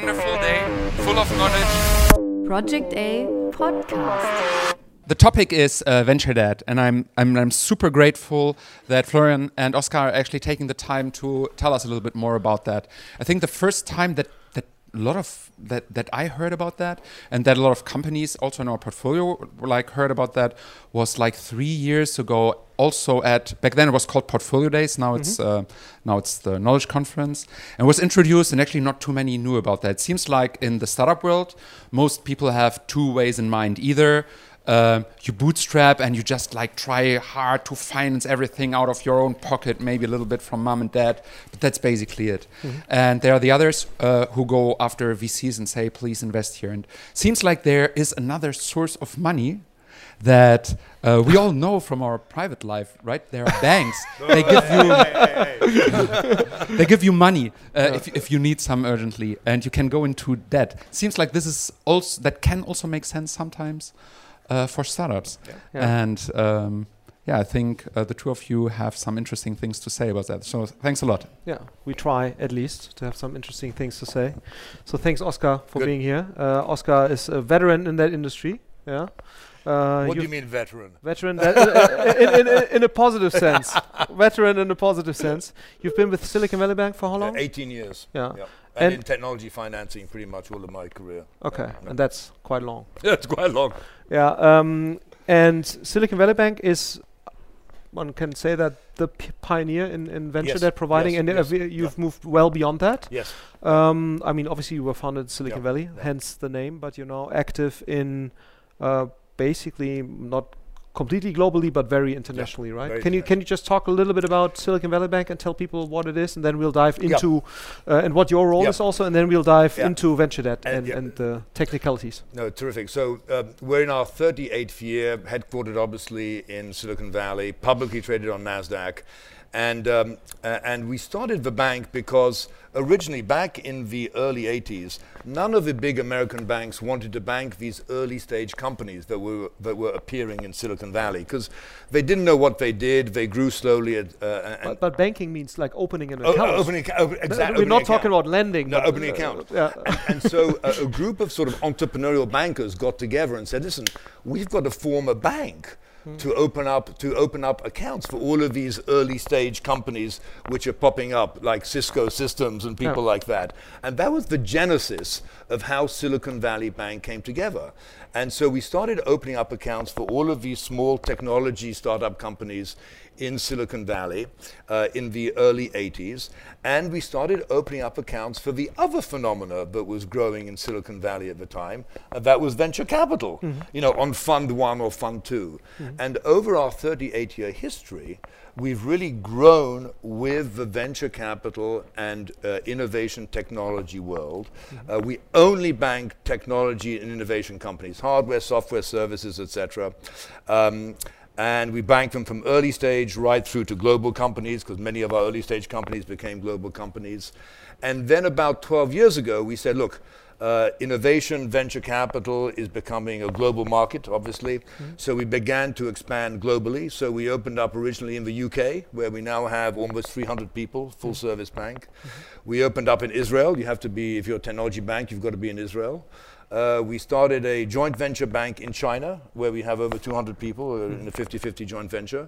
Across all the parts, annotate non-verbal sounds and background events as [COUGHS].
wonderful day full of knowledge. Project A podcast. The topic is uh, venture debt, and I'm, I'm I'm super grateful that Florian and Oscar are actually taking the time to tell us a little bit more about that. I think the first time that that a lot of that that I heard about that, and that a lot of companies also in our portfolio like heard about that was like three years ago. Also at back then it was called Portfolio Days. Now it's uh, now it's the Knowledge Conference, and was introduced. And actually, not too many knew about that. It seems like in the startup world, most people have two ways in mind: either um, you bootstrap and you just like try hard to finance everything out of your own pocket, maybe a little bit from mom and dad, but that's basically it. And there are the others uh, who go after VCs and say, please invest here. And seems like there is another source of money that uh, we all know from our private life, right? There are banks. [LAUGHS] they give you [LAUGHS] they give you money uh, if, if you need some urgently, and you can go into debt. Seems like this is also that can also make sense sometimes uh, for startups. Yeah. And um, yeah, I think uh, the two of you have some interesting things to say about that. So thanks a lot. Yeah, we try at least to have some interesting things to say. So thanks, Oscar, for Good. being here. Uh, Oscar is a veteran in that industry. Yeah. Uh, What do you mean veteran? Veteran that, uh, in, in, in, in a positive sense. [LAUGHS] veteran in a positive sense. You've been with Silicon Valley Bank for how Uh, long? 18 years. Yeah. And, And- in technology financing pretty much all of my career. Okay, Yeah. and that's quite long. [LAUGHS] That's quite long. Yeah, um, and Silicon Valley Bank is, one can say that the p- pioneer in, in venture Yes, debt providing, yes, and yes, you've yeah. moved well beyond that. Yes. Um, I mean, obviously you were founded in Silicon Yeah, Valley, yeah. hence the name, but you're now active in uh, basically not completely globally, but very internationally, right? very Can you can you just talk a little bit about Silicon Valley Bank and tell people what it is, and then we'll dive Yeah. into uh, and what your role Yeah. is also, and then we'll dive Yeah. into venture debt And and, yeah. and the technicalities. No, terrific. So um, we're in our 38th year, headquartered obviously in Silicon Valley, publicly traded on Nasdaq, and um, uh, and we started the bank because originally back in the early 80s, none of the big American banks wanted to bank these early stage companies that were that were appearing in Silicon Valley because they didn't know what they did. They grew slowly. At, uh, and But, but banking means like opening an Oh, account. uh, opening, acca- open, Th- exactly. We're opening not account. talking about lending. No, opening uh, account. Yeah. and so uh, a group of sort of entrepreneurial bankers got together and said, "Listen, we've got to form a bank to open up to open up accounts for all of these early stage companies which are popping up, like Cisco Systems and people Yeah. like that." And that was the genesis of how Silicon Valley Bank came together. And so we started opening up accounts for all of these small technology startup companies in Silicon Valley uh, in the early 80s. And we started opening up accounts for the other phenomena that was growing in Silicon Valley at the time. and that was venture capital, you know, on Fund One or Fund 2 And over our 38 year history, we've really grown with the venture capital and uh, innovation technology world. Uh, we only bank technology and innovation companies, hardware, software, services, etc. Um, and we banked them from early stage right through to global companies, because many of our early stage companies became global companies. And then about 12 years ago, we said, look, uh, innovation, venture capital is becoming a global market, obviously. Mm-hmm. So we began to expand globally. So we opened up originally in the UK, where we now have almost 300 people, full mm-hmm. service bank. Mm-hmm. We opened up in Israel. You have to be, if you're a technology bank, you've got to be in Israel. Uh, we started a joint venture bank in China, where we have over 200 people uh, in a 50-50 joint venture.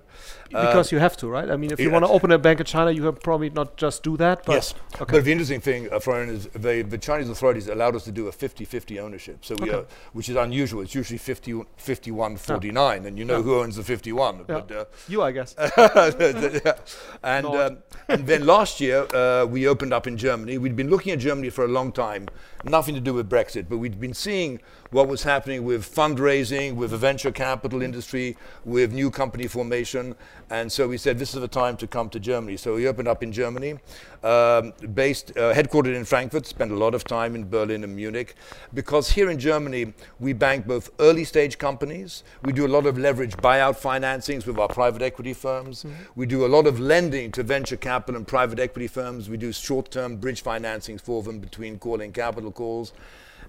Uh, because you have to, right? I mean, if you want to open a bank in China, you can probably not just do that. But yes. Okay. But the interesting thing, uh, Florian, is they, the Chinese authorities allowed us to do a 50-50 ownership, so we Okay. are, which is unusual. It's usually 50, 51-49, and you know Yeah. who owns the 51. Yeah. But, uh, you, I guess. [LAUGHS] and, um, and then last year uh, we opened up in Germany. We'd been looking at Germany for a long time, nothing to do with Brexit, but we'd been seeing what was happening with fundraising, with the venture capital industry, with new company formation, and so we said this is the time to come to Germany. So we opened up in Germany, um, based uh, headquartered in Frankfurt. Spent a lot of time in Berlin and Munich, because here in Germany we bank both early stage companies. We do a lot of leverage buyout financings with our private equity firms. We do a lot of lending to venture capital and private equity firms. We do short term bridge financings for them between call and capital calls.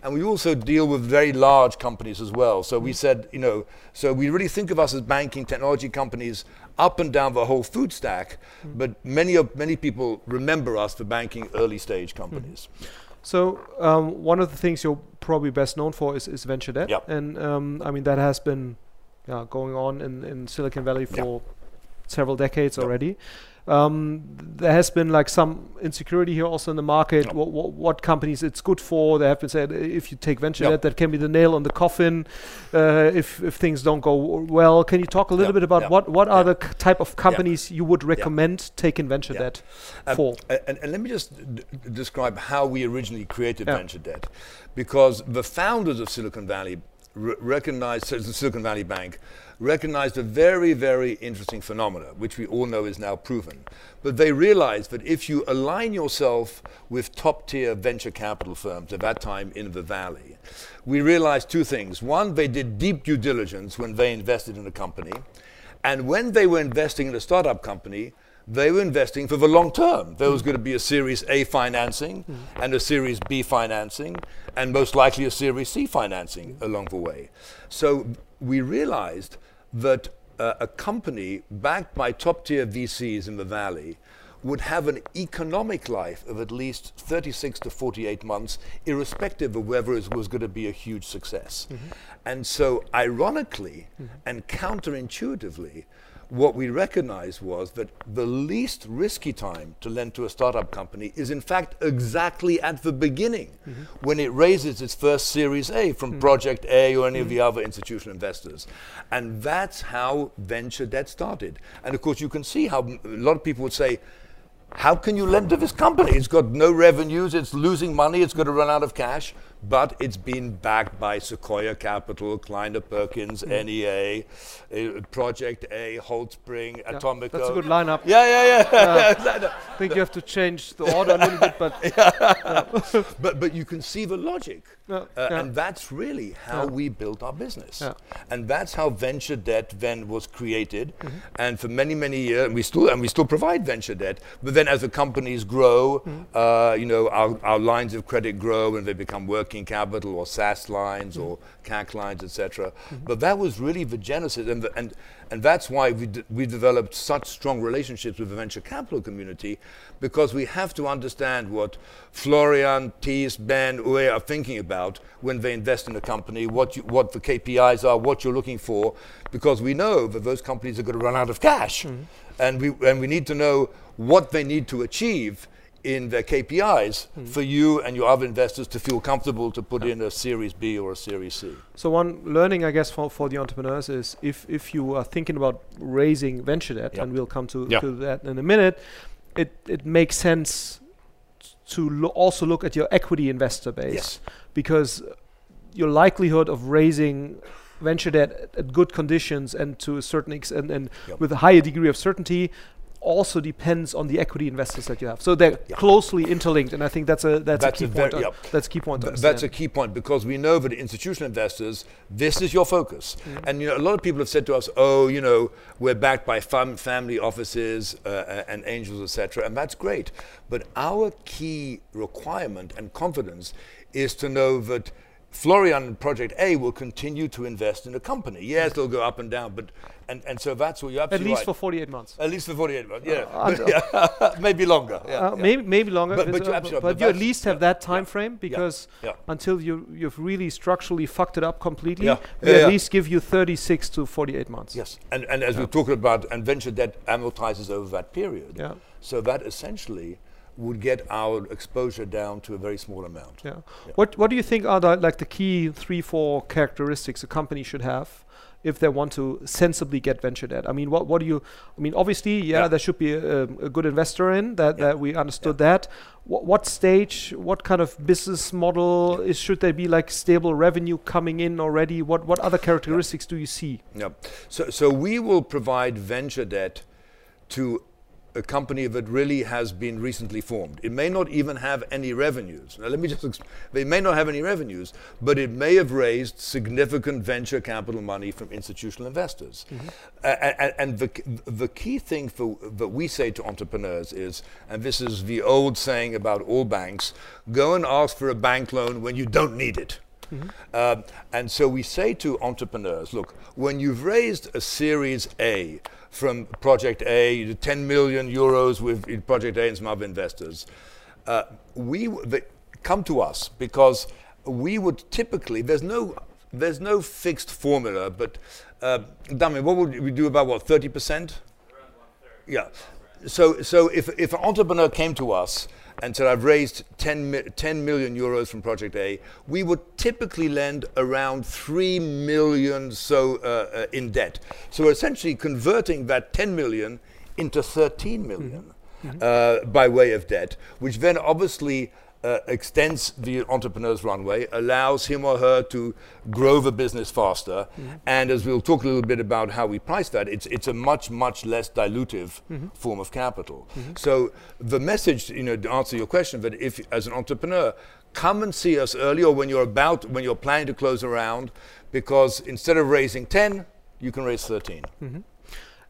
And we also deal with very large companies as well. So we said, you know, so we really think of us as banking technology companies up and down the whole food stack. But many of many people remember us for banking early stage companies. So um, one of the things you're probably best known for is, is venture debt, Yep. and um, I mean that has been yeah, going on in, in Silicon Valley for several decades Yep. already. Um, there has been like some insecurity here also in the market. Yep. What, what, what companies it's good for? They have been said if you take venture Yep. debt, that can be the nail on the coffin. Uh, if if things don't go well, can you talk a little Yep. bit about what what are the type of companies you would recommend taking venture debt Um, for? And, and let me just describe how we originally created venture debt. Because the founders of Silicon Valley r- recognized, the Silicon Valley Bank, recognized a very, very interesting phenomena, which we all know is now proven. But they realized that if you align yourself with top tier venture capital firms at that time in the Valley, we realized two things. One, they did deep due diligence when they invested in a company. And when they were investing in a startup company, they were investing for the long term. There was going to be a Series A financing and a Series B financing, and most likely a Series C financing along the way. So we realized that uh, a company backed by top tier VCs in the Valley would have an economic life of at least 36 to 48 months, irrespective of whether it was going to be a huge success. And so, ironically and counterintuitively, what we recognized was that the least risky time to lend to a startup company is, in fact, exactly at the beginning mm-hmm. when it raises its first Series A from mm. Project A or any of the mm. other institutional investors. And that's how venture debt started. And of course, you can see how m- a lot of people would say, how can you lend to this company? It's got no revenues, it's losing money, it's going to run out of cash, but it's been backed by Sequoia Capital, Kleiner Perkins, NEA, uh, Project A, Holtzbrinck, Atomico. That's a good lineup. Yeah, yeah, yeah. [LAUGHS] I think you have to change the order a little bit, but [LAUGHS] [LAUGHS] but but you can see the logic, Yeah, Uh, yeah. and that's really how Yeah. we built our business, Yeah. and that's how venture debt then was created, Mm-hmm. and for many many years, and we still and we still provide venture debt. But then as the companies grow, Mm-hmm. uh, you know, our, our lines of credit grow, and they become working capital or SaaS lines Mm-hmm. or CAC lines, etc. But that was really the genesis, and the, and and that's why we d- we developed such strong relationships with the venture capital community, because we have to understand what Florian, Thies, Ben, Uwe are thinking about when they invest in a company, what you, what the KPIs are, what you're looking for, because we know that those companies are going to run out of cash, mm-hmm. and we and we need to know what they need to achieve in their KPIs hmm. for you and your other investors to feel comfortable to put in a Series B or a Series C. So one learning, I guess, for, for the entrepreneurs is if, if you are thinking about raising venture debt, Yeah. and we'll come to, Yeah. to that in a minute, it, it makes sense to lo- also look at your equity investor base Yes. because your likelihood of raising venture debt at, at good conditions and to a certain extent and Yep. with a higher degree of certainty also depends on the equity investors that you have. So they're Yeah. closely interlinked, and I think that's a that's, That's a a key very- point. yep. That's a key point. Th- that's a key point because we know that institutional investors, this is your focus. Mm-hmm. And you know, a lot of people have said to us, "Oh, you know, we're backed by fam- family offices uh, uh, and angels, etc." And that's great. But our key requirement and confidence is to know that Florian and Project A will continue to invest in the company. Yes, they'll go up and down, but and, and so that's what you're At absolutely least for 48 months. At least for 48 months, yeah. Uh, [LAUGHS] yeah. [LAUGHS] Maybe longer. Yeah, Uh, yeah. Maybe maybe longer, But- but, but uh, absolutely but right. you at least have that time frame because until you you've really structurally fucked it up completely, we at least give you 36 to 48 months. Yes, and, and as we're talking about, and venture debt amortizes over that period. Yeah. So that essentially would get our exposure down to a very small amount. Yeah. Yeah. What What do you think are the like the key three four characteristics a company should have if they want to sensibly get venture debt? I mean, what what do you? I mean, obviously, yeah, Yeah. there should be a, a good investor in that. Yeah. That we understood that. What, what stage? What kind of business model is? Should there be like stable revenue coming in already? What What other characteristics do you see? Yeah. So, so we will provide venture debt to a company that really has been recently formed. It may not even have any revenues. Now, let me just, exp- they may not have any revenues, but it may have raised significant venture capital money from institutional investors. A- a- a- and the, the key thing for, that we say to entrepreneurs is, and this is the old saying about all banks, go and ask for a bank loan when you don't need it. Um, and so we say to entrepreneurs, look, when you've raised a Series A from Project A, 10 million euros with Project A and some other investors, uh, we w- the, come to us because we would typically there's no there's no fixed formula, but uh, Damien, what would we do about what thirty percent? Yeah. So so if if an entrepreneur came to us and said I've raised 10, 10 million euros from Project A, we would typically lend around three million so uh, uh, in debt. So we're essentially converting that 10 million into 13 million uh, by way of debt, which then obviously uh, extends the entrepreneur's runway, allows him or her to grow the business faster, and as we'll talk a little bit about how we price that, it's it's a much much less dilutive form of capital. So the message, you know, to answer your question, that if as an entrepreneur, come and see us early or when you're about when you're planning to close around, because instead of raising ten, you can raise 13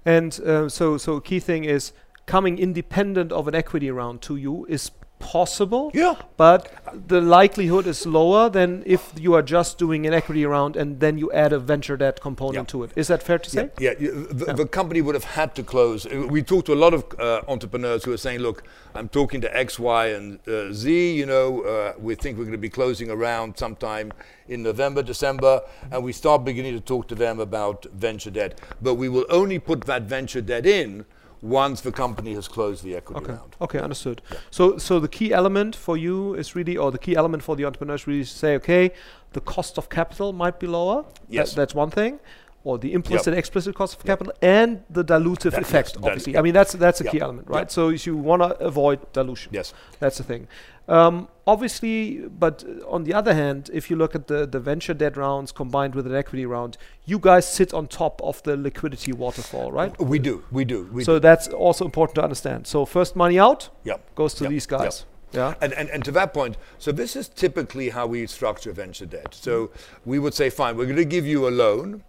And uh, so, so key thing is coming independent of an equity round to you is possible. Yeah. But the likelihood is lower than if you are just doing an equity round and then you add a venture debt component Yeah. to it. Is that fair to say? Yeah, you- the, the company would have had to close. Uh, We talked to a lot of uh, entrepreneurs who are saying, "Look, I'm talking to X, Y, and uh, Z. You know, uh, we think we're going to be closing around sometime in November, December, and we start beginning to talk to them about venture debt. But we will only put that venture debt in once the company has closed the equity Okay. round. Okay, understood. So, so the key element for you is really, or the key element for the entrepreneurs really is to say, okay, the cost of capital might be lower. That- Yes. that's one thing. Or the implicit, and explicit cost of capital, and the dilutive That- effect. yes, that- obviously, I mean that's that's a Yeah. key element, right? So you want to avoid dilution. Yes. That's the thing. Um, obviously, but on the other hand, if you look at the, the venture debt rounds combined with an equity round, you guys sit on top of the liquidity waterfall, right? We do. We do. We so do. that's also important to understand. So first money out Yeah. goes to Yep, these yep. guys. Yeah. And, and, and to that point, so this is typically how we structure venture debt. So we would say, fine, we're going to give you a loan.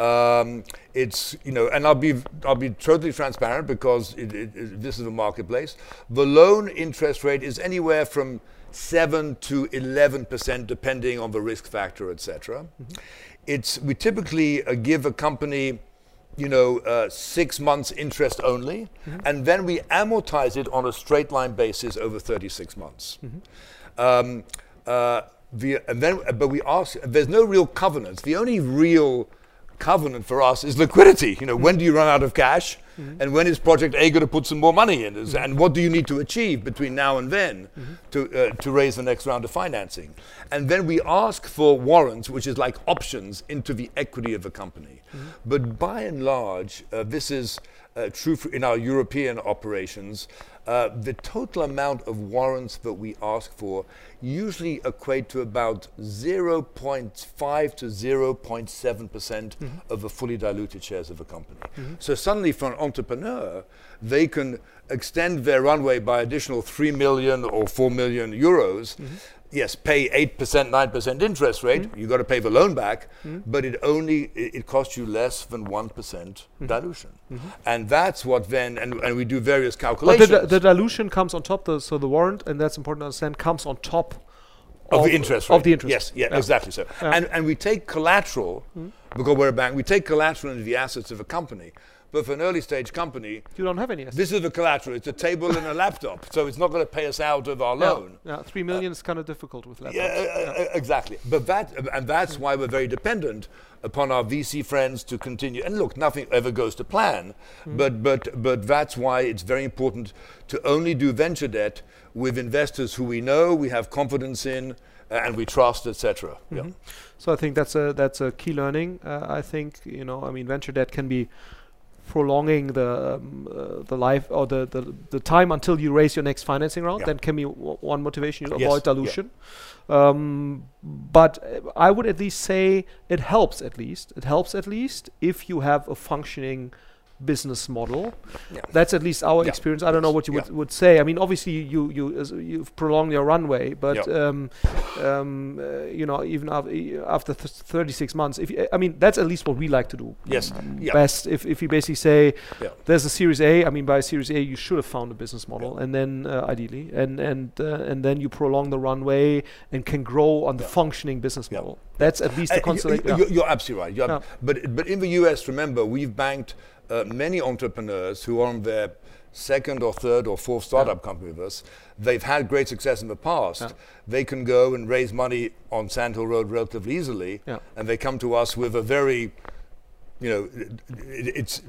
Um, it's you know, and I'll be I'll be totally transparent because it, it, it- this is a marketplace. The loan interest rate is anywhere from seven to eleven percent, depending on the risk factor, etc. It's we typically uh, give a company you know, uh, six months interest only, and then we amortize it on a straight line basis over 36 months. Um, uh, the, and then, but we ask, there's no real covenants. The only real covenant for us is liquidity. You know, when do you run out of cash? And when is Project A going to put some more money in? Is- And what do you need to achieve between now and then to, uh, to raise the next round of financing? And then we ask for warrants, which is like options into the equity of a company. But by and large, uh, this is uh, true for in our European operations. Uh, the total amount of warrants that we ask for usually equate to about 0.5 to 0.7 percent mm-hmm. of the fully diluted shares of a company. Mm-hmm. So suddenly, for an entrepreneur, they can extend their runway by additional 3 million or 4 million euros. Mm-hmm. Yes, pay 8%, 9% interest rate. Hmm. You've got to pay the loan back, hmm. but it only it, it costs you less than 1% hmm. dilution. And that's what then, and, and we do various But calculations. the, the dilution comes on top. The, so the warrant, and that's important to understand, comes on top of, the interest rate. Of the interest. Yes, yeah, Yeah. exactly so. Yeah. And, and we take collateral, because we're a bank, we take collateral into the assets of a company. But for an early stage company, You don't have any assets. this is the collateral. It's a table and a laptop. So it's not going to pay us out of our loan. Yeah, yeah, three million is kind of difficult with laptops. Yeah, uh, uh, exactly. But that, and that's why we're very dependent upon our VC friends to continue. And look, nothing ever goes to plan, but but but that's why it's very important to only do venture debt with investors who we know, we have confidence in, uh, and we trust, etc. Yeah. So I think that's a that's a key learning. Uh, I think you know, I mean, venture debt can be prolonging the um, uh, the life or the, the the time until you raise your next financing round. Yeah. That can be w- one motivation. You Yes, avoid yeah. dilution. Um, but uh, I would at least say it helps. At least it helps. At least if you have a functioning business model. Yeah. That's at least our Yeah. experience. I don't know what you would, Yeah. would say. I mean, obviously you you as- you've prolonged your runway, but um, um, uh, you know even after, after th- 36 months, if you, I mean that's at least what we like to do. Yes. Best if if you basically say there's a Series A. I mean by Series A you should have found a business model, and then uh, ideally, and and uh, and then you prolong the runway and can grow on the functioning business model. That's at least Uh, the you- consolation. you- You're, you're absolutely right. You're ab- But but in the US, remember, we've banked uh, many entrepreneurs who are on their second or third or fourth startup company with us, they've had great success in the past. They can go and raise money on Sand Hill Road relatively easily, Yeah. and they come to us with a very you know, it, it's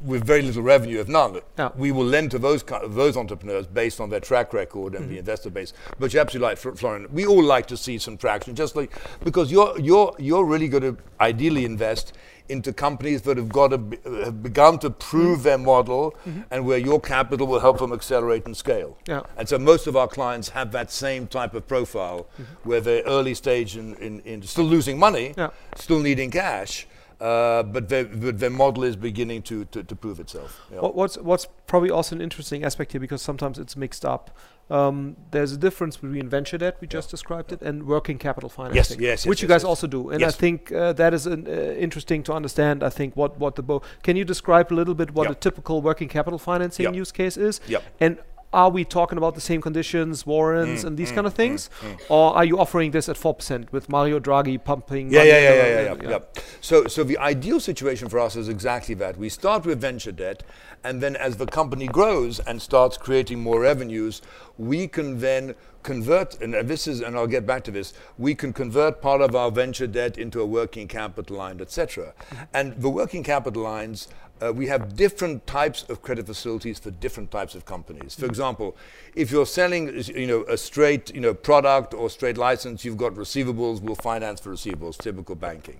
with very little revenue, if none. Yeah. We will lend to those ki- those entrepreneurs based on their track record and Mm-hmm. the investor base. But you're absolutely right, Florian. We all like to see some traction, just like because you're you're you're really going to ideally invest into companies that have got be, have begun to prove their model, and where your capital will help them accelerate and scale. Mm-hmm. Yeah. And so most of our clients have that same type of profile, Mm-hmm. where they're early stage in, in, in still losing money, Yeah. still needing cash, uh, but, their, but their model is beginning to, to, to prove itself. Yeah. What, what's what's probably also an interesting aspect here because sometimes it's mixed up. Um, there's a difference between venture debt, we just described it, and working capital financing, yes, yes, which you guys yes. also do. And Yes. I think uh, that is an, uh, interesting to understand. I think what what the bo- can you describe a little bit what Yeah. a typical working capital financing Yeah. use case is? Yep. And are we talking about the same conditions, warrants, Mm, and these mm, kind of mm, things, or are you offering this at four percent with Mario Draghi pumping? Yeah, money yeah, yeah, yeah, yeah, yeah, yeah. So, so the ideal situation for us is exactly that. We start with venture debt, and then as the company grows and starts creating more revenues, we can then convert. And uh, this is, and I'll get back to this. We can convert part of our venture debt into a working capital line, etc. And the working capital lines. Uh, we have different types of credit facilities for different types of companies. For example, if you're selling, you know, a straight, you know, product or straight license, you've got receivables. We'll finance for receivables, typical banking.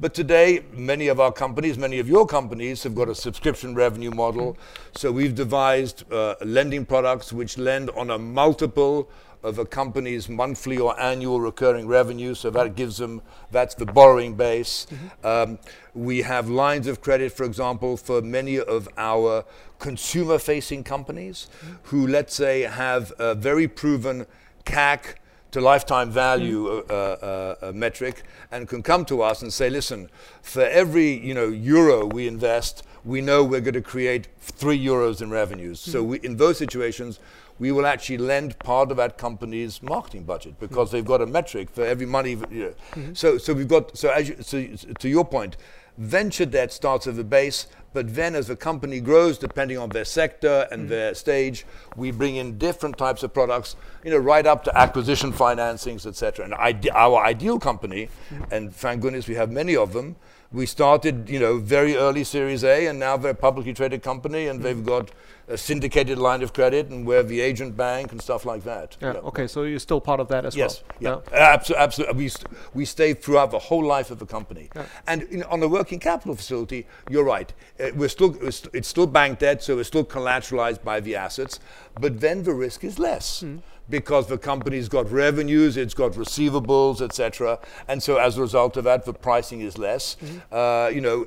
But today, many of our companies, many of your companies, have got a subscription revenue model. So we've devised uh, lending products which lend on a multiple of a company's monthly or annual recurring revenue. So that gives them, that's the borrowing base. Um, we have lines of credit, for example, for many of our consumer facing companies who, let's say, have a very proven CAC to lifetime value uh, uh, uh, metric and can come to us and say, listen, for every you know euro we invest, we know we're going to create three euros in revenues. So we, in those situations, we will actually lend part of that company's marketing budget because they've got a metric for every money. You know. So so we've got so as you, so to your point, venture debt starts at the base. But then, as the company grows, depending on their sector and mm. their stage, we bring in different types of products, you know, right up to acquisition financings, etc. And ide- our ideal company, mm. and thank goodness we have many of them. We started, you know, very early Series A, and now they're a publicly traded company, and mm. they've got a syndicated line of credit, and we're the agent bank and stuff like that. Yeah. Yeah. Okay. So you're still part of that as Yes, well. yeah, absolutely. absolutely. We, st- we stay throughout the whole life of the company. Yeah. And know, on the working capital facility, you're right. Uh, we're still, we're st- it's still bank debt, so it's still collateralized by the assets, but then the risk is less. Hmm. Because the company's got revenues, it's got receivables, etc., and so as a result of that, the pricing is less. Mm-hmm. Uh, you know,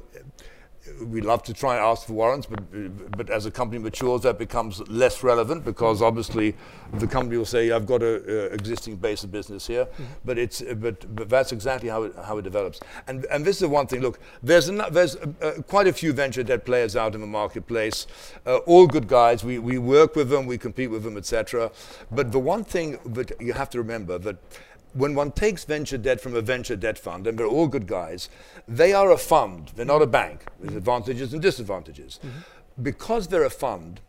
we love to try and ask for warrants, but but as a company matures, that becomes less relevant because obviously the company will say, "I've got a, uh existing base of business here," but it's but but that's exactly how it how it develops. And and this is the one thing. Look, there's ano- there's uh, uh, quite a few venture debt players out in the marketplace, uh, all good guys. We we work with them, we compete with them, etc. But the one thing that you have to remember that when one takes venture debt from a venture debt fund, and they're all good guys, they are a fund. They're not a bank. There's advantages and disadvantages. Mm-hmm. Because they're a fund,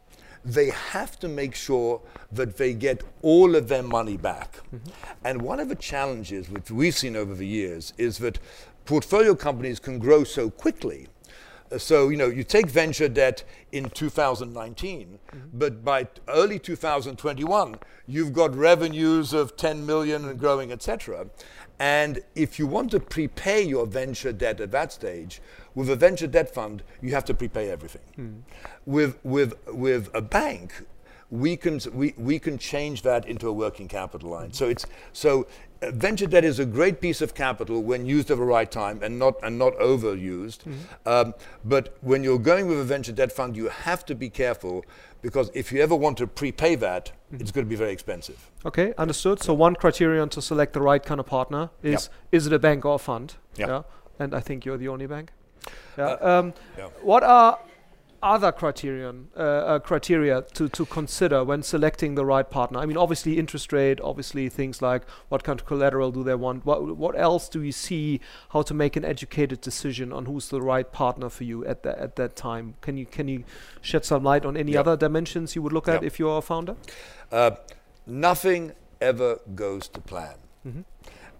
they have to make sure that they get all of their money back. Mm-hmm. And one of the challenges which we've seen over the years is that portfolio companies can grow so quickly so you know you take venture debt in 2019 mm-hmm. but by t- early 2021 you've got revenues of 10 million and growing etc and if you want to prepay your venture debt at that stage with a venture debt fund you have to prepay everything. Hmm. With with with a bank we can we, we can change that into a working capital line. So it's so venture debt is a great piece of capital when used at the right time and not and not overused. Um, but when you're going with a venture debt fund, you have to be careful because if you ever want to prepay that, it's going to be very expensive. Okay, understood. So one criterion to select the right kind of partner is is it a bank or a fund? Yep. Yeah. And I think you're the only bank. Yeah. Uh, um, yeah. What are other criterion uh, uh, criteria to, to consider when selecting the right partner? I mean, obviously interest rate, obviously things like what kind of collateral do they want? What what else do you see? How to make an educated decision on who's the right partner for you at that at that time? Can you can you shed some light on any Yeah. other dimensions you would look at if you're a founder? Uh, nothing ever goes to plan. Mm-hmm.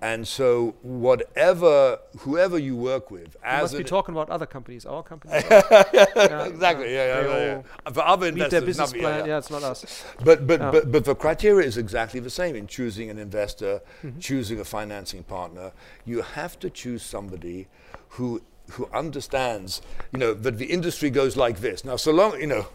And so, whatever, whoever you work with, You as must be talking about other companies, our companies. [LAUGHS] [LAUGHS] exactly, yeah, yeah, yeah, yeah. For other Meet their investors, business nothing- plan. yeah, Yeah, yeah. it's not us. But but, Yeah. but but the criteria is exactly the same in choosing an investor, Mm-hmm. choosing a financing partner. You have to choose somebody who who understands, you know, that the industry goes like this. Now, so long, you know,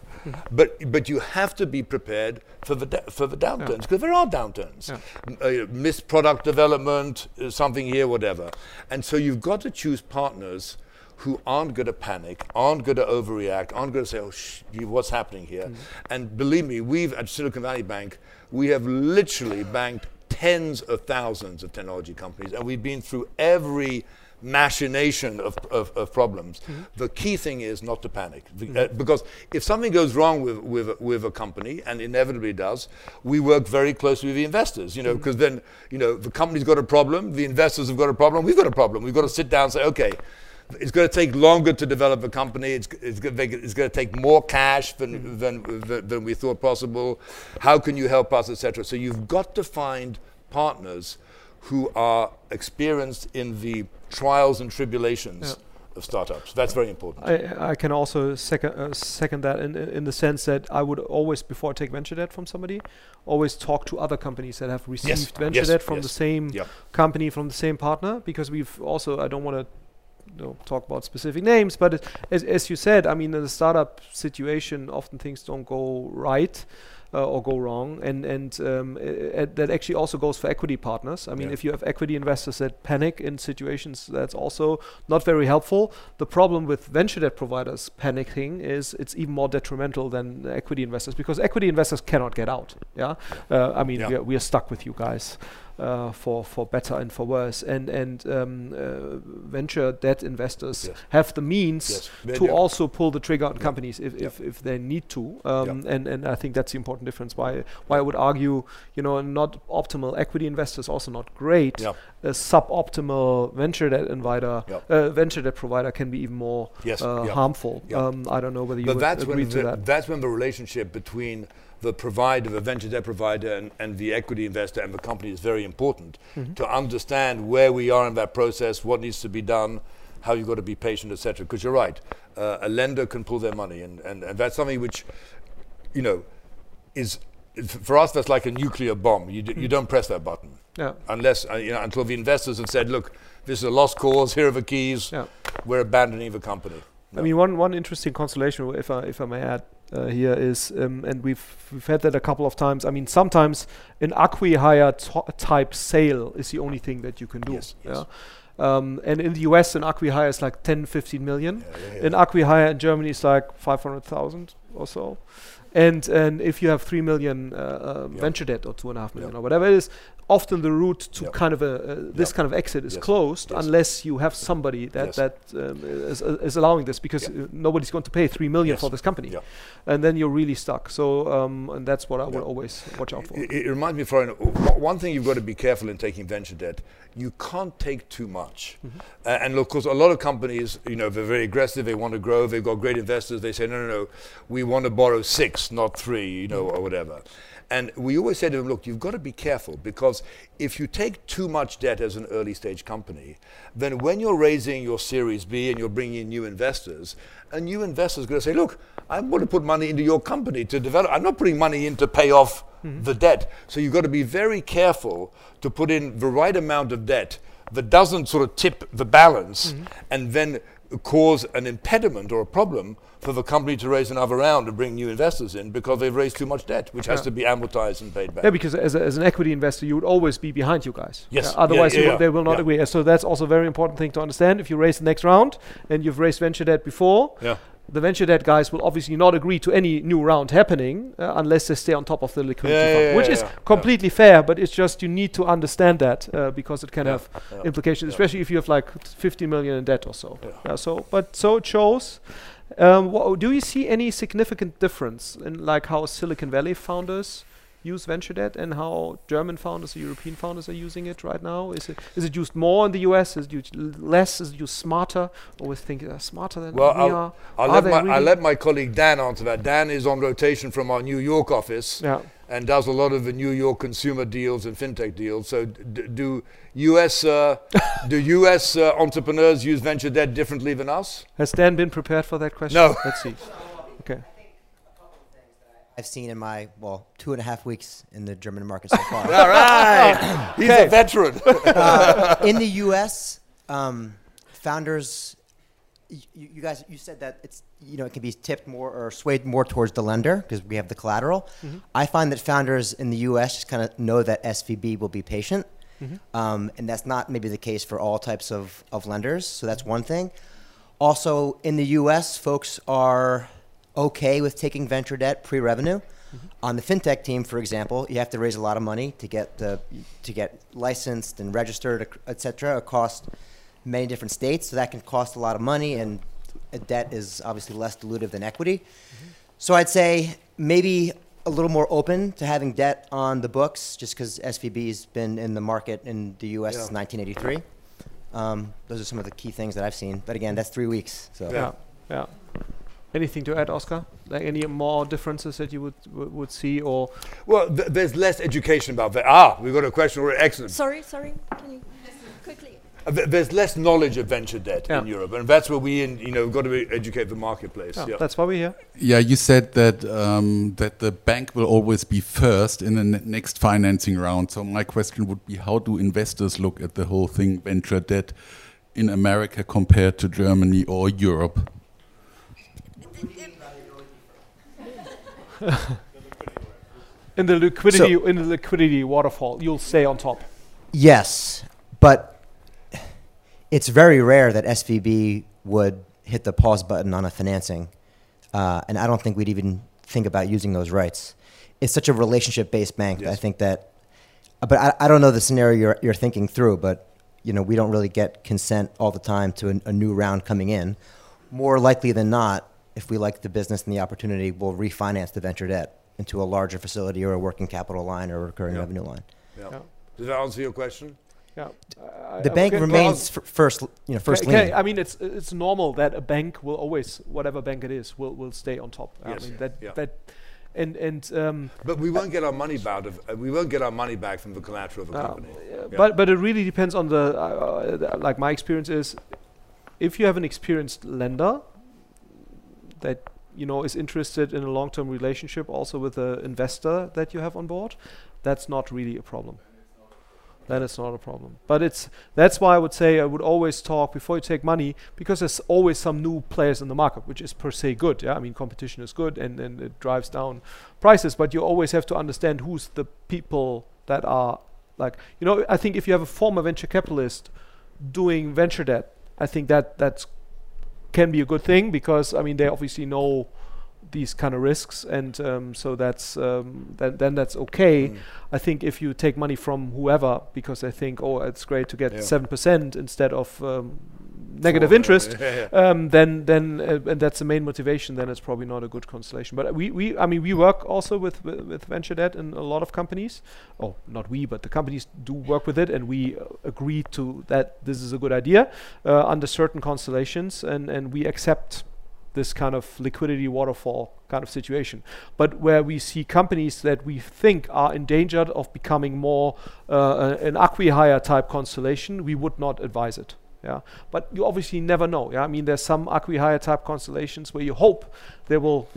but but you have to be prepared for the for the downturns because there are downturns, Yeah. M- uh, you know, missed product development, uh, something here, whatever, and so you've got to choose partners. Who aren't going to panic, aren't going to overreact, aren't going to say, "Oh, sh- what's happening here?" And believe me, we've at Silicon Valley Bank, we have literally banked tens of thousands of technology companies, and we've been through every machination of, of, of problems. Mm-hmm. The key thing is not to panic, The- mm. uh, because if something goes wrong with, with, with a company, and inevitably does, we work very closely with the investors, you know, mm-hmm. because then, you know, the company's got a problem, the investors have got a problem, we've got a problem. We've got to sit down and say, okay, it's going to take longer to develop a company. It's, it's, going, to it's going to take more cash than, mm-hmm. than, than, than we thought possible. How can you help us, etc. So you've got to find partners who are experienced in the trials and tribulations of startups. That's very important. I, I can also second uh, second that in in the sense that I would always before I take venture debt from somebody, always talk to other companies that have received venture yes, debt from the same Yep. company from the same partner because we've also I don't want to know, talk about specific names, but it, as as you said, I mean in the startup situation, often things don't go right. Uh, or go wrong, and and um, uh, uh, that actually also goes for equity partners. I mean, Yeah. if you have equity investors that panic in situations, that's also not very helpful. The problem with venture debt providers panicking is it's even more detrimental than equity investors because equity investors cannot get out. Yeah, uh, I mean Yeah. we, are, we are stuck with you guys uh, for for better and for worse. And and um, uh, venture debt investors Yes. have the means Yes, to do. also pull the trigger on Yeah. companies if, Yeah. if, if they need to. Um, Yeah. And and I think that's the important difference. Why why I would argue, you know, not optimal equity investors also not great. Yeah. A suboptimal venture debt Yeah. uh, venture debt provider can be even more Yes, uh, yeah. harmful. Yeah. Um, I don't know whether you But would agree to that. that's when the relationship between the provider, the venture debt provider, and, and the equity investor and the company is very important Mm-hmm. to understand where we are in that process, what needs to be done, how you've got to be patient, etc. Because you're right, uh, a lender can pull their money, and, and, and that's something which, you know, is for us that's like a nuclear bomb. You, d- you don't press that button Yeah. unless uh, you know until the investors have said, look, this is a lost cause. Here are the keys. Yeah. We're abandoning the company. I mean, one one interesting consolation, if I if I may add uh, here, is um, and we've we've had that a couple of times. I mean, sometimes an acqui-hire type sale is the only thing that you can do. Yes, yes. Yeah. Um, and in the US, an acqui-hire is like 10, 15 million. Yeah, yeah. An acqui-hire in Germany is like 500,000 or so. And and if you have three million uh, Yeah. venture debt or two and a half million Yeah. or whatever it is, often the route to Yeah. kind of a uh, this Yeah. kind of exit is Yes. closed Yes. unless you have somebody that Yes. that um, is, is allowing this because Yeah. uh, nobody's going to pay three million for this company, and then you're really stuck. So um, and that's what I would always watch out for. It, it reminds me, Florian, one thing you've got to be careful in taking venture debt. You can't take too much. Mm-hmm. Uh, and of course, a lot of companies, you know, they're very aggressive. They want to grow. They've got great investors. They say, no, no, no, we want to borrow six, not three, you know, or whatever. And we always say to them, look, you've got to be careful because if you take too much debt as an early stage company, then when you're raising your Series B and you're bringing in new investors, a new investor is going to say, look, I want to put money into your company to develop. I'm not putting money in to pay off mm-hmm. the debt. So you've got to be very careful to put in the right amount of debt that doesn't sort of tip the balance mm-hmm. and then cause an impediment or a problem for the company to raise another round and bring new investors in because they've raised too much debt, which has to be amortized and paid back. Yeah, because as, a, as an equity investor, you would always be behind you guys. Yes. Uh, Yeah, otherwise, yeah, will- yeah. they will not Yeah. agree. So that's also a very important thing to understand. If you raise the next round and you've raised venture debt before, Yeah. The venture debt guys will obviously not agree to any new round happening uh, unless they stay on top of the liquidity Yeah, fund, yeah, which yeah, is completely fair. But it's just you need to understand that uh, because it can have implications, especially if you have like 50 million in debt or so. Yeah. Yeah, so, but so it shows Um, do you see any significant difference in like how Silicon Valley founders use venture debt and how German founders or European founders are using it right now? Is it is it used more in the US? Is it used less? Is it used smarter? Always think uh, smarter than Well, we I'll, are. I'll, Are let my, I'll let my colleague Dan answer that. Dan is on rotation from our New York office Yeah. and does a lot of the New York consumer deals and fintech deals. So, d- do US uh, [LAUGHS] do US uh, entrepreneurs use venture debt differently than us? Has Dan been prepared for that question? No. Let's see. Okay. I've seen in my well two and a half weeks in the German market so far. [LAUGHS] All right, [COUGHS] he's a veteran. [LAUGHS] uh, in the U.S., um, founders, you, you guys, you said that it's you know it can be tipped more or swayed more towards the lender because we have the collateral. I find that founders in the U.S. just kind of know that SVB will be patient, um, and that's not maybe the case for all types of of lenders. So that's one thing. Also, in the U.S., folks are okay with taking venture debt pre-revenue. On the fintech team, for example, you have to raise a lot of money to get the to get licensed and registered, et cetera, across many different states. So that can cost a lot of money, and a debt is obviously less dilutive than equity. So I'd say maybe a little more open to having debt on the books, just because SVB's been in the market in the U.S. since Yeah. 1983. Um, those are some of the key things that I've seen. But again, that's three weeks. So Yeah. Yeah. Yeah. Anything to add, Oscar? Like any more differences that you would would, would see, or Well, th- there's less education about that. Ah, we've got a question. already. Excellent. Sorry, sorry. Can you quickly? Uh, th- There's less knowledge of venture debt in Europe, and that's where we, in, you know, got to educate the marketplace. yeah, yeah. that's why we're here. Yeah, you said that um, that the bank will always be first in the ne- next financing round. So my question would be, how do investors look at the whole thing, venture debt, in America compared to Germany or Europe? [LAUGHS] In the liquidity, in the liquidity waterfall, you'll stay on top. Yes, but it's very rare that SVB would hit the pause button on a financing, uh, and I don't think we'd even think about using those rights. It's such a relationship-based bank. that I think that, but I, I don't know the scenario you're, you're thinking through. But you know, we don't really get consent all the time to a, a new round coming in. More likely than not, if we like the business and the opportunity, we'll refinance the venture debt into a larger facility or a working capital line or a recurring Yeah. revenue line. Yeah. Yeah. Does that answer your question? Yeah. Uh, The I- bank okay, remains f- first, you know, first Okay, lien. I mean, it's it's normal that a bank will always, whatever bank it is, will will stay on top. Yes. I mean that Yeah. that, and and um, But we won't get our money back. Of, uh, we won't get our money back from the collateral of a uh, company. uh, Yeah. but but it really depends on the uh, uh, like my experience is, if you have an experienced lender that you know is interested in a long-term relationship also with the investor that you have on board, that's not really a problem. Then it's not a problem. But it's that's why I would say I would always talk before you take money because there's always some new players in the market, which is per se good. Yeah, I mean competition is good and, and it drives down prices, but you always have to understand who's the people that are like you know I think if you have a former venture capitalist doing venture debt, I think that that's can be a good thing because I mean they obviously know these kind of risks and um, so that's um, then, then that's okay. Mm. I think if you take money from whoever because they think oh it's great to get Yeah. seven percent instead of um, negative Four, interest, yeah, yeah. um, then then uh, and that's the main motivation. Then it's probably not a good constellation. But we, we I mean we work also with with, with venture debt in a lot of companies. Oh, not we, but the companies do work with it, and we uh, agree to that this is a good idea uh, under certain constellations, and and we accept this kind of liquidity waterfall kind of situation. But where we see companies that we think are endangered of becoming more uh, an acqui-hire type constellation, we would not advise it. Yeah, but you obviously never know. Yeah, I mean, there's some acqui-hire type constellations where you hope they will,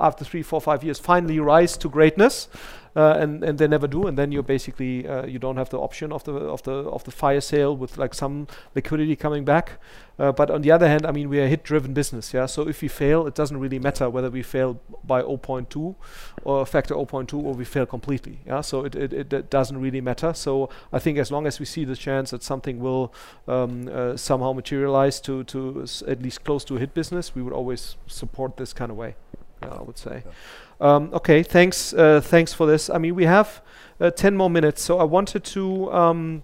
after three, four, five years, finally rise to greatness, uh, and and they never do. And then you're basically uh, you don't have the option of the of the of the fire sale with like some liquidity coming back. Uh, but on the other hand, I mean, we are hit-driven business. Yeah, so if we fail, it doesn't really matter whether we fail by 0.2 or factor 0.2 or we fail completely. Yeah, so it, it, it, it doesn't really matter. So I think as long as we see the chance that something will um, uh, somehow materialize to to at least close to a hit business, we would always support this kind of way. Yeah, I would say. Um, okay, thanks. Uh, thanks for this. I mean, we have uh, ten more minutes, so I wanted to um,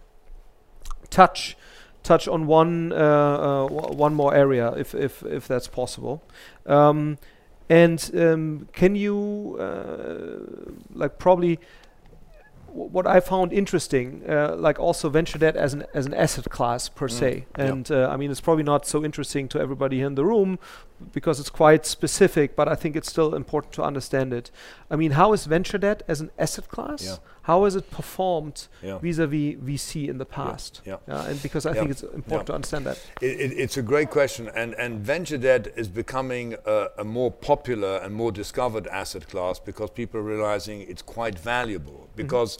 touch touch on one uh, uh, one more area, if if if that's possible. Um, and um, can you uh, like probably what I found interesting, uh, like also venture debt as an as an asset class per se, yeah. and uh, I mean it's probably not so interesting to everybody here in the room because it's quite specific, but I think it's still important to understand it. I mean, how is venture debt as an asset class? Yeah. How has it performed Yeah. vis-a-vis VC in the past? yeah. and because I Yeah. think it's important Yeah. to understand that. It, it, it's a great question, and, and venture debt is becoming a, a more popular and more discovered asset class because people are realizing it's quite valuable. Because,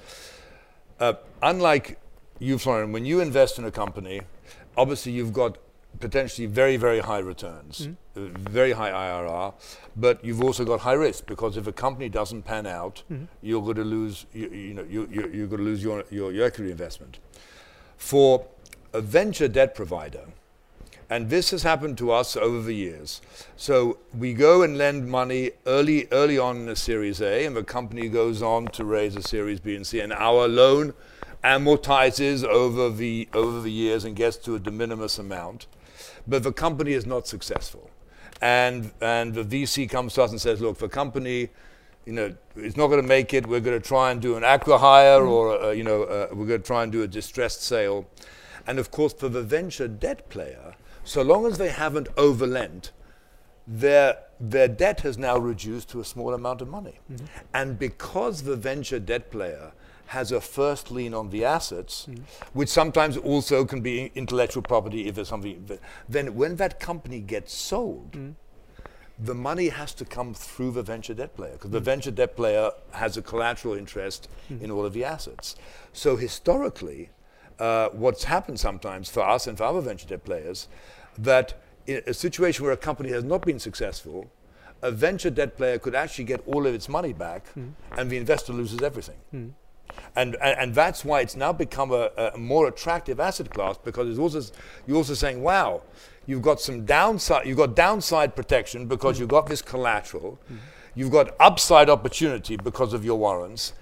uh, unlike you, Florian, when you invest in a company, obviously you've got potentially very, very high returns, uh, very high IRR, but you've also got high risk because if a company doesn't pan out, you're going to lose, you, you know, you, you, you're going to lose your, your, your equity investment. For a venture debt provider, and this has happened to us over the years. So we go and lend money early, early on in a Series A, and the company goes on to raise a Series B and C, and our loan amortizes over the over the years and gets to a de minimis amount, but the company is not successful, and and the VC comes to us and says, look, the company. You know, it's not going to make it. We're going to try and do an acqui-hire, or uh, you know, uh, we're going to try and do a distressed sale. And of course, for the venture debt player, so long as they haven't overlent, their, their debt has now reduced to a small amount of money. Mm-hmm. And because the venture debt player has a first lien on the assets, mm-hmm. which sometimes also can be intellectual property if there's something, then when that company gets sold, mm-hmm. the money has to come through the venture debt player because the venture debt player has a collateral interest in all of the assets. So historically, uh, what's happened sometimes for us and for other venture debt players, that in a situation where a company has not been successful, a venture debt player could actually get all of its money back, hmm. and the investor loses everything. Hmm. And, and, and that's why it's now become a, a more attractive asset class because it's also, you're also saying, wow, you've got some downside, you've got downside protection because hmm. you've got this collateral, you've got upside opportunity because of your warrants,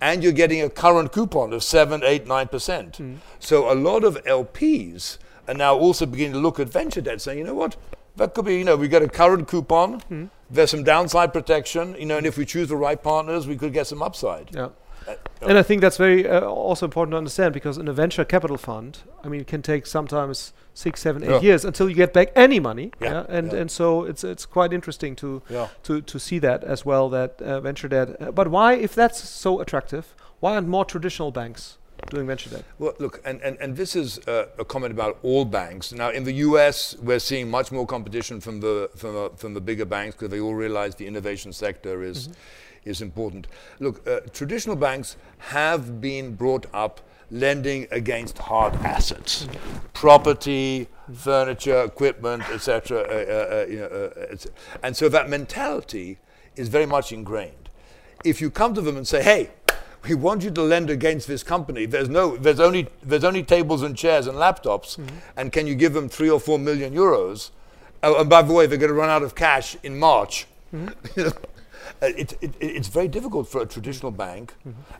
and you're getting a current coupon of 7, 8, 9%. So a lot of LPs are now also beginning to look at venture debt saying, you know what, that could be, you know, we get a current coupon, there's some downside protection, you know, and if we choose the right partners, we could get some upside. Yeah. Uh, And I think that's very uh, also important to understand because in a venture capital fund, I mean, it can take sometimes six, seven, eight Yeah. years until you get back any money. Yeah, And yeah. and so it's it's quite interesting to Yeah. to to see that as well that uh, venture debt. Uh, but why, if that's so attractive, why aren't more traditional banks doing venture debt? Well, look, and, and, and this is uh, a comment about all banks. Now, in the US, we're seeing much more competition from the, from, uh, from the bigger banks because they all realize the innovation sector is, is important. Look, uh, traditional banks have been brought up lending against hard assets, property, furniture, equipment, etc. Uh, you know, uh, etc. And so that mentality is very much ingrained. If you come to them and say, hey, we want you to lend against this company. There's no, there's only, there's only tables and chairs and laptops, mm-hmm. and can you give them three or four million euros? Oh, and by the way, they're going to run out of cash in March. Know, mm-hmm. [LAUGHS] uh, it, it, it's very difficult for a traditional mm-hmm. bank,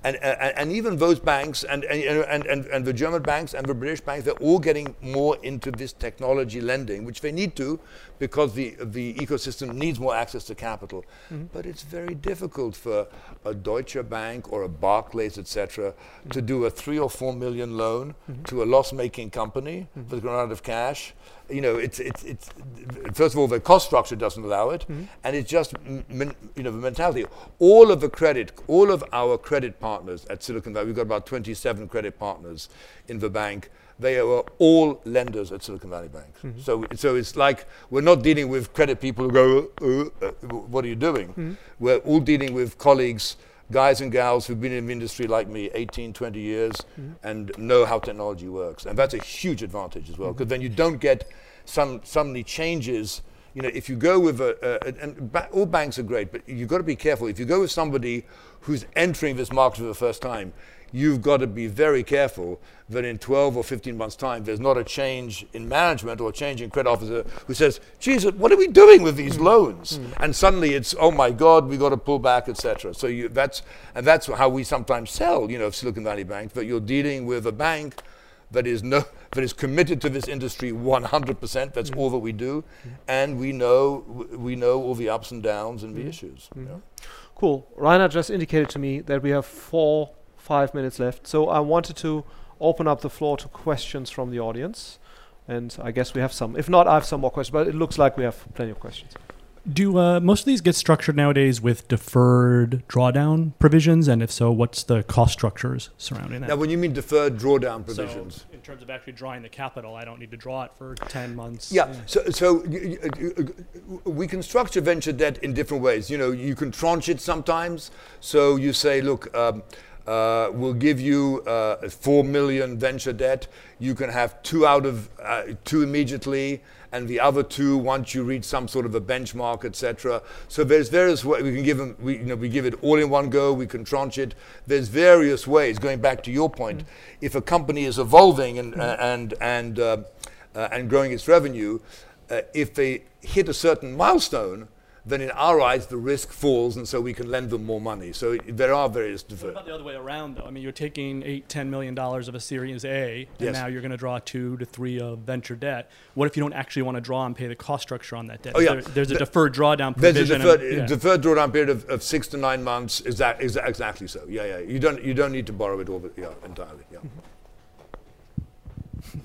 and, and, and even those banks, and, and, and, and the German banks and the British banks, they're all getting more into this technology lending, which they need to because the, the ecosystem needs more access to capital. Mm-hmm. But it's very difficult for a Deutsche Bank or a Barclays, etc., mm-hmm. to do a three or four million loan mm-hmm. to a loss-making company that's run out of cash. You know, it's, it's, it's first of all, the cost structure doesn't allow it, and it's just you know the mentality. All of the credit, all of our credit partners at Silicon Valley, we've got about 27 credit partners in the bank. They are all lenders at Silicon Valley Bank. So, so it's like we're not dealing with credit people who go, uh, uh, "What are you doing?" We're all dealing with colleagues guys and gals who've been in the industry like me 18 20 years and know how technology works. And that's a huge advantage as well because then you don't get some suddenly changes. You know if you go with a, a a- and ba- all banks are great but you've got to be careful. If you go with somebody who's entering this market for the first time you've got to be very careful that in 12 or 15 months time there's not a change in management or a change in credit officer who says Jesus, what are we doing with these mm. loans mm. and suddenly it's oh my god we've got to pull back etc so you, that's and that's how we sometimes sell you know Silicon Valley Bank that you're dealing with a bank that is no that is committed to this industry 100%. That's mm. all that we do, and we know we know all the ups and downs and the issues. yeah. Cool. Rainer just indicated to me that we have four, five minutes left. So I wanted to open up the floor to questions from the audience. And I guess we have some. If not, I have some more questions, but it looks like we have plenty of questions. Do uh, most of these get structured nowadays with deferred drawdown provisions? And if so, what's the cost structures surrounding that? Now, when you mean deferred drawdown provisions, So, in terms of actually drawing the capital, I don't need to draw it for 10 months. Yeah. So, so y- y- y- we can structure venture debt in different ways. You know, you can tranche it sometimes. So you say, look, um, uh, we'll give you uh, four million venture debt. You can have two out of uh, two immediately, and the other two once you reach some sort of a benchmark, etc. So there's various ways we can give them. We, you know, we give it all in one go. We can tranche it. There's various ways. Going back to your point, if a company is evolving and uh, and and uh, uh, and growing its revenue, uh, if they hit a certain milestone, then in our eyes the risk falls, and so we can lend them more money. So it, there are various What deferred. about the other way around, though? I mean, you're taking eight, ten million dollars of a Series A, and Yes. now you're going to draw two to three of venture debt. What if you don't actually want to draw and pay the cost structure on that debt? Oh, yeah. there- there's a The- deferred drawdown There's a provision. deferred, and- yeah. deferred drawdown period of, of six to nine months. Is that is that exactly so? Yeah, yeah. You don't you don't need to borrow it all yeah, entirely. Yeah. Mm-hmm.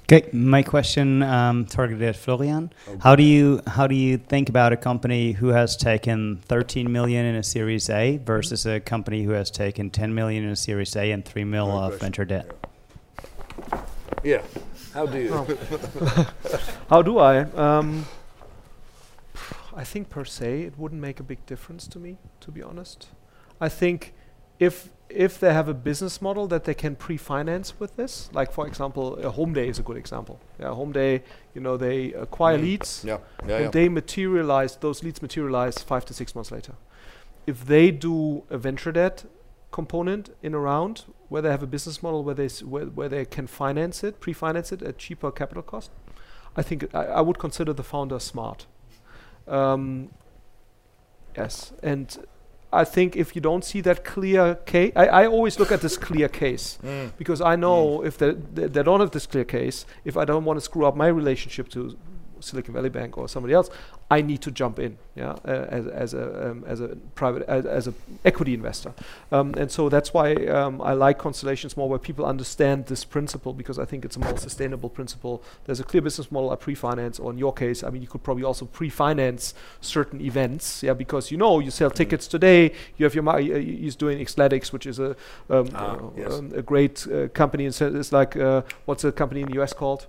Okay, my question um, targeted at Florian. How do you how do you think about a company who has taken 13 million in a Series A versus a company who has taken 10 million in a Series A and 3 mil Great of question. venture debt? Yeah. How do you? [LAUGHS] How do I? Um, I think per se it wouldn't make a big difference to me, to be honest. I think if if they have a business model that they can pre-finance with this, like for example, a Homeday is a good example. Yeah, Homeday, you know, they acquire Mm. leads Yeah. Yeah. and yeah. they materialize. Those leads materialize five to six months later. If they do a venture debt component in a round where they have a business model where they s- where, where they can finance it, pre-finance it at cheaper capital cost, I think I, I would consider the founder smart. Um, yes, and I think if you don't see that clear case, I, I always look at this clear case [LAUGHS] Mm. because I know if they, they, they don't have this clear case, if I don't want to screw up my relationship to Silicon Valley Bank or somebody else, I need to jump in, yeah, uh, as, as a um, as a private as, as a equity investor, um, and so that's why um, I like constellations more, where people understand this principle because I think it's a more sustainable principle. There's a clear business model. I pre-finance, or in your case, I mean, you could probably also pre-finance certain events, yeah, because you know you sell tickets today. You have your uh, he's doing XLETIX, which is a um, Ah, yes. um, a great uh, company. It's, it's like uh, what's a company in the US called?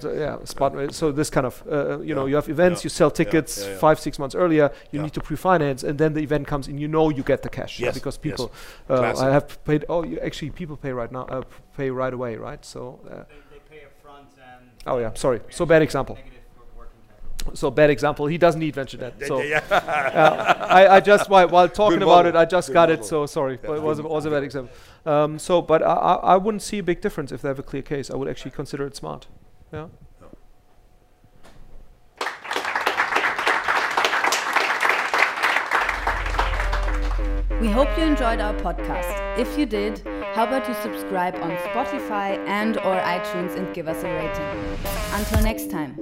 So, yeah, Spartan. So this kind of, uh, you know, you have events, Yeah. you sell tickets Yeah, yeah. five, six months earlier. You Yeah. need to pre-finance, and then the event comes, and you know you get the cash Yes, because yes. people. Uh, I have paid. Oh, you, actually, people pay right now. Uh, pay right away, right? So. Uh, oh yeah, sorry. So bad example. So bad example. He doesn't need venture debt. So uh, I, I just while, while talking about it, I just Good got it. So sorry, Yeah, but it was a, was a bad example. Um, so, but I, I, I wouldn't see a big difference if they have a clear case. I would actually consider it smart. Ja. We hope you enjoyed our podcast. If you did, how about you subscribe on Spotify and or iTunes and give us a rating. Until next time.